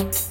Bye.